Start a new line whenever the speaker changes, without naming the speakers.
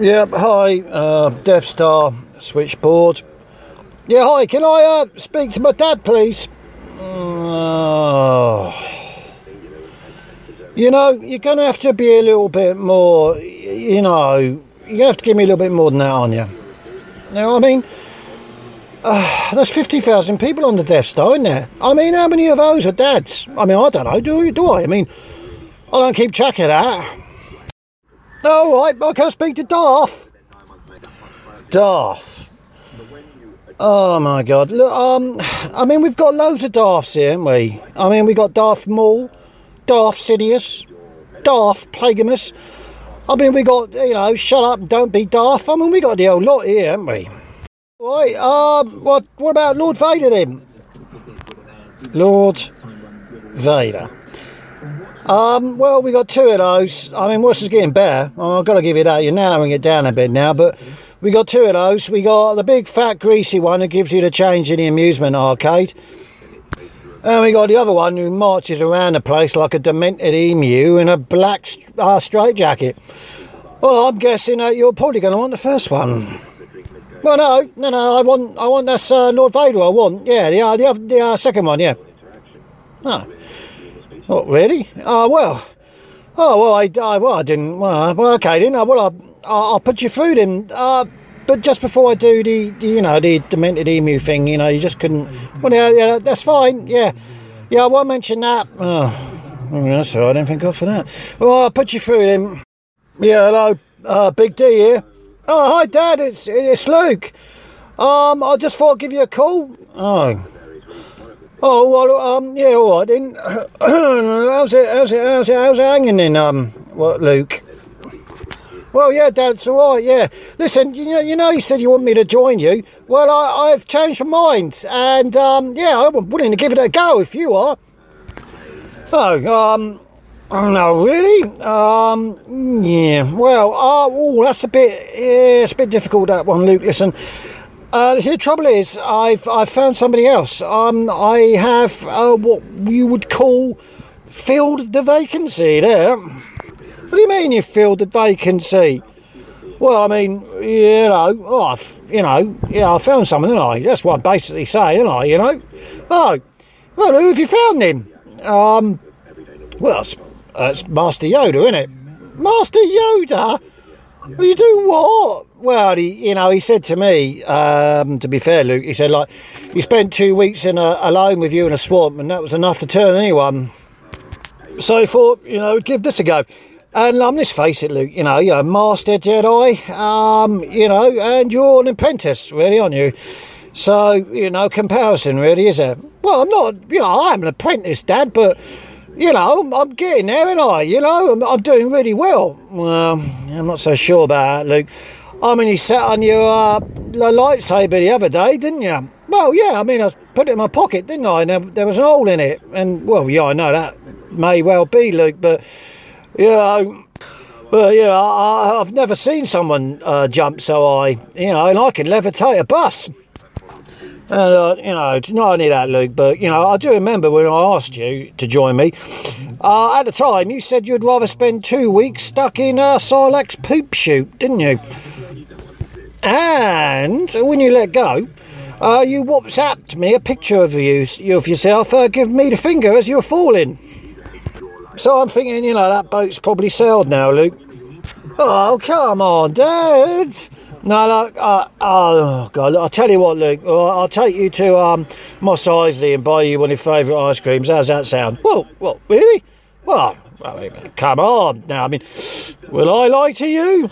Yep, hi, uh, Death Star switchboard. Yeah, hi, can I uh, speak to my dad, please? Uh, you know, you're going to have to be a little bit more, you know, you're going to have to give me a little bit more than that, aren't you? Now, I mean, uh, there's 50,000 people on the Death Star, isn't there? I mean, how many of those are dads? I mean, I don't know, do, do I? I mean, I don't keep track of that. All right, I can't speak to Darth. Darth. Oh my God! Look, um, I mean, we've got loads of Darths here, haven't we? I mean, we got Darth Maul, Darth Sidious, Darth Plagueis. I mean, we got you know, shut up, don't be Darth. I mean, we got the whole lot here, haven't we? Right. Um. What? What about Lord Vader then? Lord Vader. Um, well, we got two of those. I mean, is getting better? I've got to give you that. You're narrowing it down a bit now, but we got two of those. We got the big, fat, greasy one that gives you the change in the amusement arcade. And we got the other one who marches around the place like a demented emu in a black uh, straitjacket. Well, I'm guessing that you're probably going to want the first one. Well, no, no, no. I want, I want that's uh, Lord Vader. I want, yeah, the uh, the, uh, second one, yeah. Oh. What really? Oh well. Oh well, I, I well I didn't. Well, well okay then. Uh, well, I, I'll, I'll put you through then. Uh, but just before I do the, the, you know, the demented emu thing, you know, you just couldn't. Well, yeah, yeah that's fine. Yeah, yeah, I won't mention that. Oh, oh, that's all right. I didn't think of for that. Well, I'll put you through then. Yeah, hello, uh, Big D here. Oh, hi, Dad. It's it's Luke. Um, I just thought I'd give you a call. Oh. Oh well, um, yeah, all right then. how's it? How's it? How's it? How's it hanging then? Um, what, Luke? Well, yeah, Dad, it's all right. Yeah, listen, you know, you know, you said you want me to join you. Well, I, I've changed my mind, and um, yeah, I'm willing to give it a go if you are. Oh, um, no, really? Um, yeah. Well, uh, oh, that's a bit, yeah, it's a bit difficult that one, Luke. Listen. Uh, the trouble is, I've I've found somebody else. Um, I have uh, what you would call filled the vacancy there. What do you mean you filled the vacancy? Well, I mean, you know, oh, I've, you know, yeah, I found someone, didn't I? That's what I'm basically saying, didn't I? You know. Oh, well, who have you found then? Um, well, it's, uh, it's Master Yoda, isn't it? Master Yoda. Well, you do what? Well, he, you know, he said to me, um, to be fair, Luke, he said, like, he spent two weeks in a, alone with you in a swamp, and that was enough to turn anyone. So I thought, you know, give this a go. And um, let's face it, Luke, you know, you're a master Jedi, um, you know, and you're an apprentice, really, aren't you? So, you know, comparison, really, is it? Well, I'm not, you know, I'm an apprentice, Dad, but you know, I'm, getting there, and I, you know, I'm, I'm, doing really well. Well, I'm not so sure about that, Luke. I mean, you sat on your uh, lightsaber the other day, didn't you? Well, yeah, I mean, I put it in my pocket, didn't I? And there, there was an hole in it. And, well, yeah, I know that may well be, Luke, but, you know, but, you know, I, have never seen someone uh, jump so high, you know, and I can levitate a bus. And, uh, you know, not only that, Luke, but, you know, I do remember when I asked you to join me, uh, at the time you said you'd rather spend two weeks stuck in a Sarlacc's poop chute, didn't you? And when you let go, uh, you WhatsApped me a picture of you, of yourself, uh, giving me the finger as you were falling. So I'm thinking, you know, that boat's probably sailed now, Luke. Oh, come on, Dad. No, look, uh, oh God! I'll tell you what, Luke. I'll take you to um, Mos Eisley and buy you one of your favourite ice creams. How's that sound? Well, what, really? Well, I mean, come on. Now, I mean, will I lie to you?